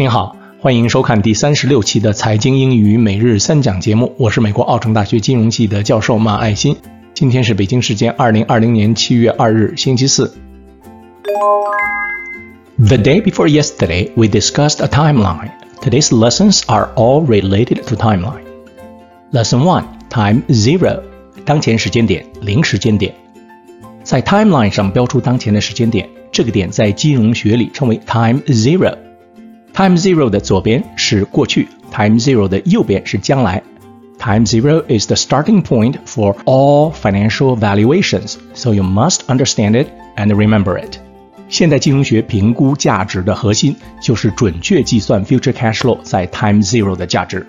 您好，欢迎收看第三十六期的财经英语每日三讲节目。我是美国奥城大学金融系的教授马爱新。今天是北京时间二零二零年七月二日，星期四。The day before yesterday, we discussed a timeline. Today's lessons are all related to timeline. Lesson one: Time zero，当前时间点，零时间点。在 timeline 上标出当前的时间点，这个点在金融学里称为 time zero。Time zero 的左边是过去，Time zero 的右边是将来。Time zero is the starting point for all financial valuations, so you must understand it and remember it. 现代金融学评估价值的核心就是准确计算 future cash flow 在 time zero 的价值。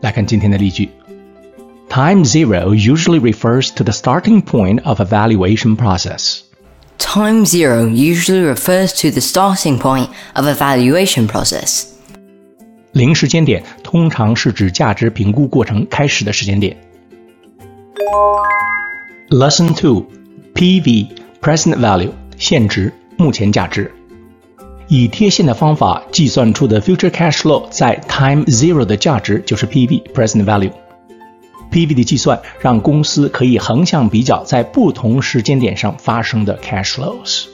来看今天的例句。Time zero usually refers to the starting point of a valuation process. Time zero usually refers to the starting point of a valuation process. 零时间点通常是指价值评估过程开始的时间点。Lesson Two PV Present Value 现值目前价值。以贴现的方法计算出的 future cash flow 在 time zero 的价值就是 PV Present Value。 PV 的计算让公司可以横向比较在不同时间点上发生的 cash flows。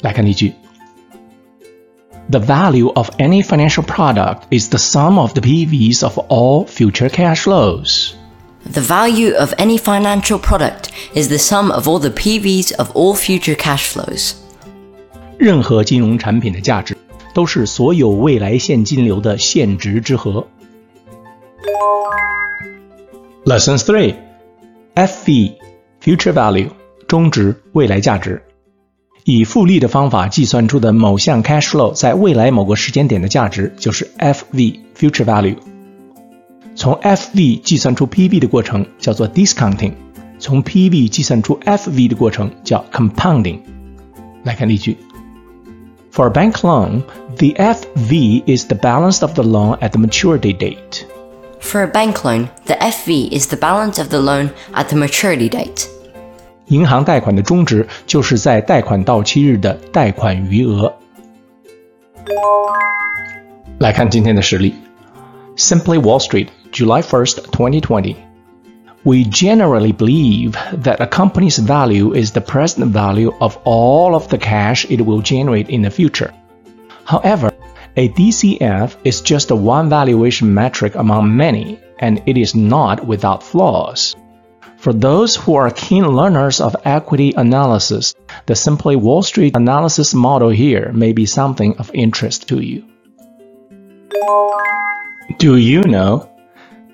来看例句：The value of any financial product is the sum of the PVs of all future cash flows. The value of any financial product is the sum of all the PVs of all future cash flows. 任何金融产品的价值都是所有未来现金流的现值之和。 Lesson three, FV future value 中值未来价值，以复利的方法计算出的某项 cash flow 在未来某个时间点的价值就是 FV future value。从 FV 计算出 PV 的过程叫做 discounting，从 PV 计算出 FV 的过程叫 compounding。来看例句：For a bank loan, the FV is the balance of the loan at the maturity date. For a bank loan, the FV is the balance of the loan at the maturity date. 银行贷款的中值就是在贷款到期日的贷款余额。来看今天的实例：Simply Wall Street, July 1st, 2020. We generally believe that a company's value is the present value of all of the cash it will generate in the future. However, a DCF is just one valuation metric among many, and it is not without flaws. For those who are keen learners of equity analysis, the Simply Wall Street analysis model here may be something of interest to you. Do you know?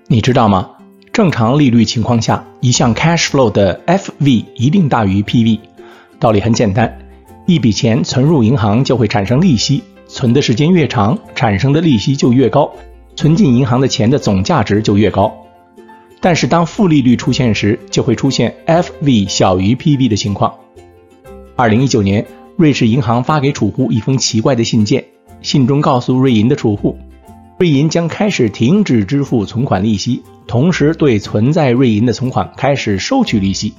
你知道吗？正常利率情况下，一项 cash flow 的 FV 一定大于 PV。道理很简单，一笔钱存入银行就会产生利息， 存的时间越长，产生的利息就越高，存进银行的钱的总价值就越高。但是当负利率出现时，就会出现 FV 小于 PB 的情况。二零一九年，瑞士银行发给储户一封奇怪的信件，信中告诉瑞银的储户，瑞银将开始停止支付存款利息，同时对存在瑞银的存款开始收取利息。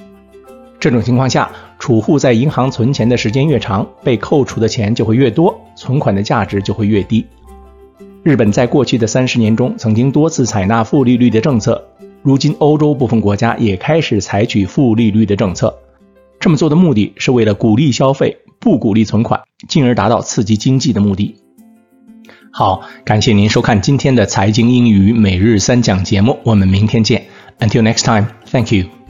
这种情况下，储户在银行存钱的时间越长，被扣除的钱就会越多，存款的价值就会越低。日本在过去的三十年中曾经多次采纳负利率的政策，如今欧洲部分国家也开始采取负利率的政策。这么做的目的是为了鼓励消费，不鼓励存款，进而达到刺激经济的目的。好，感谢您收看今天的财经英语每日三讲节目，我们明天见。Until next time, thank you.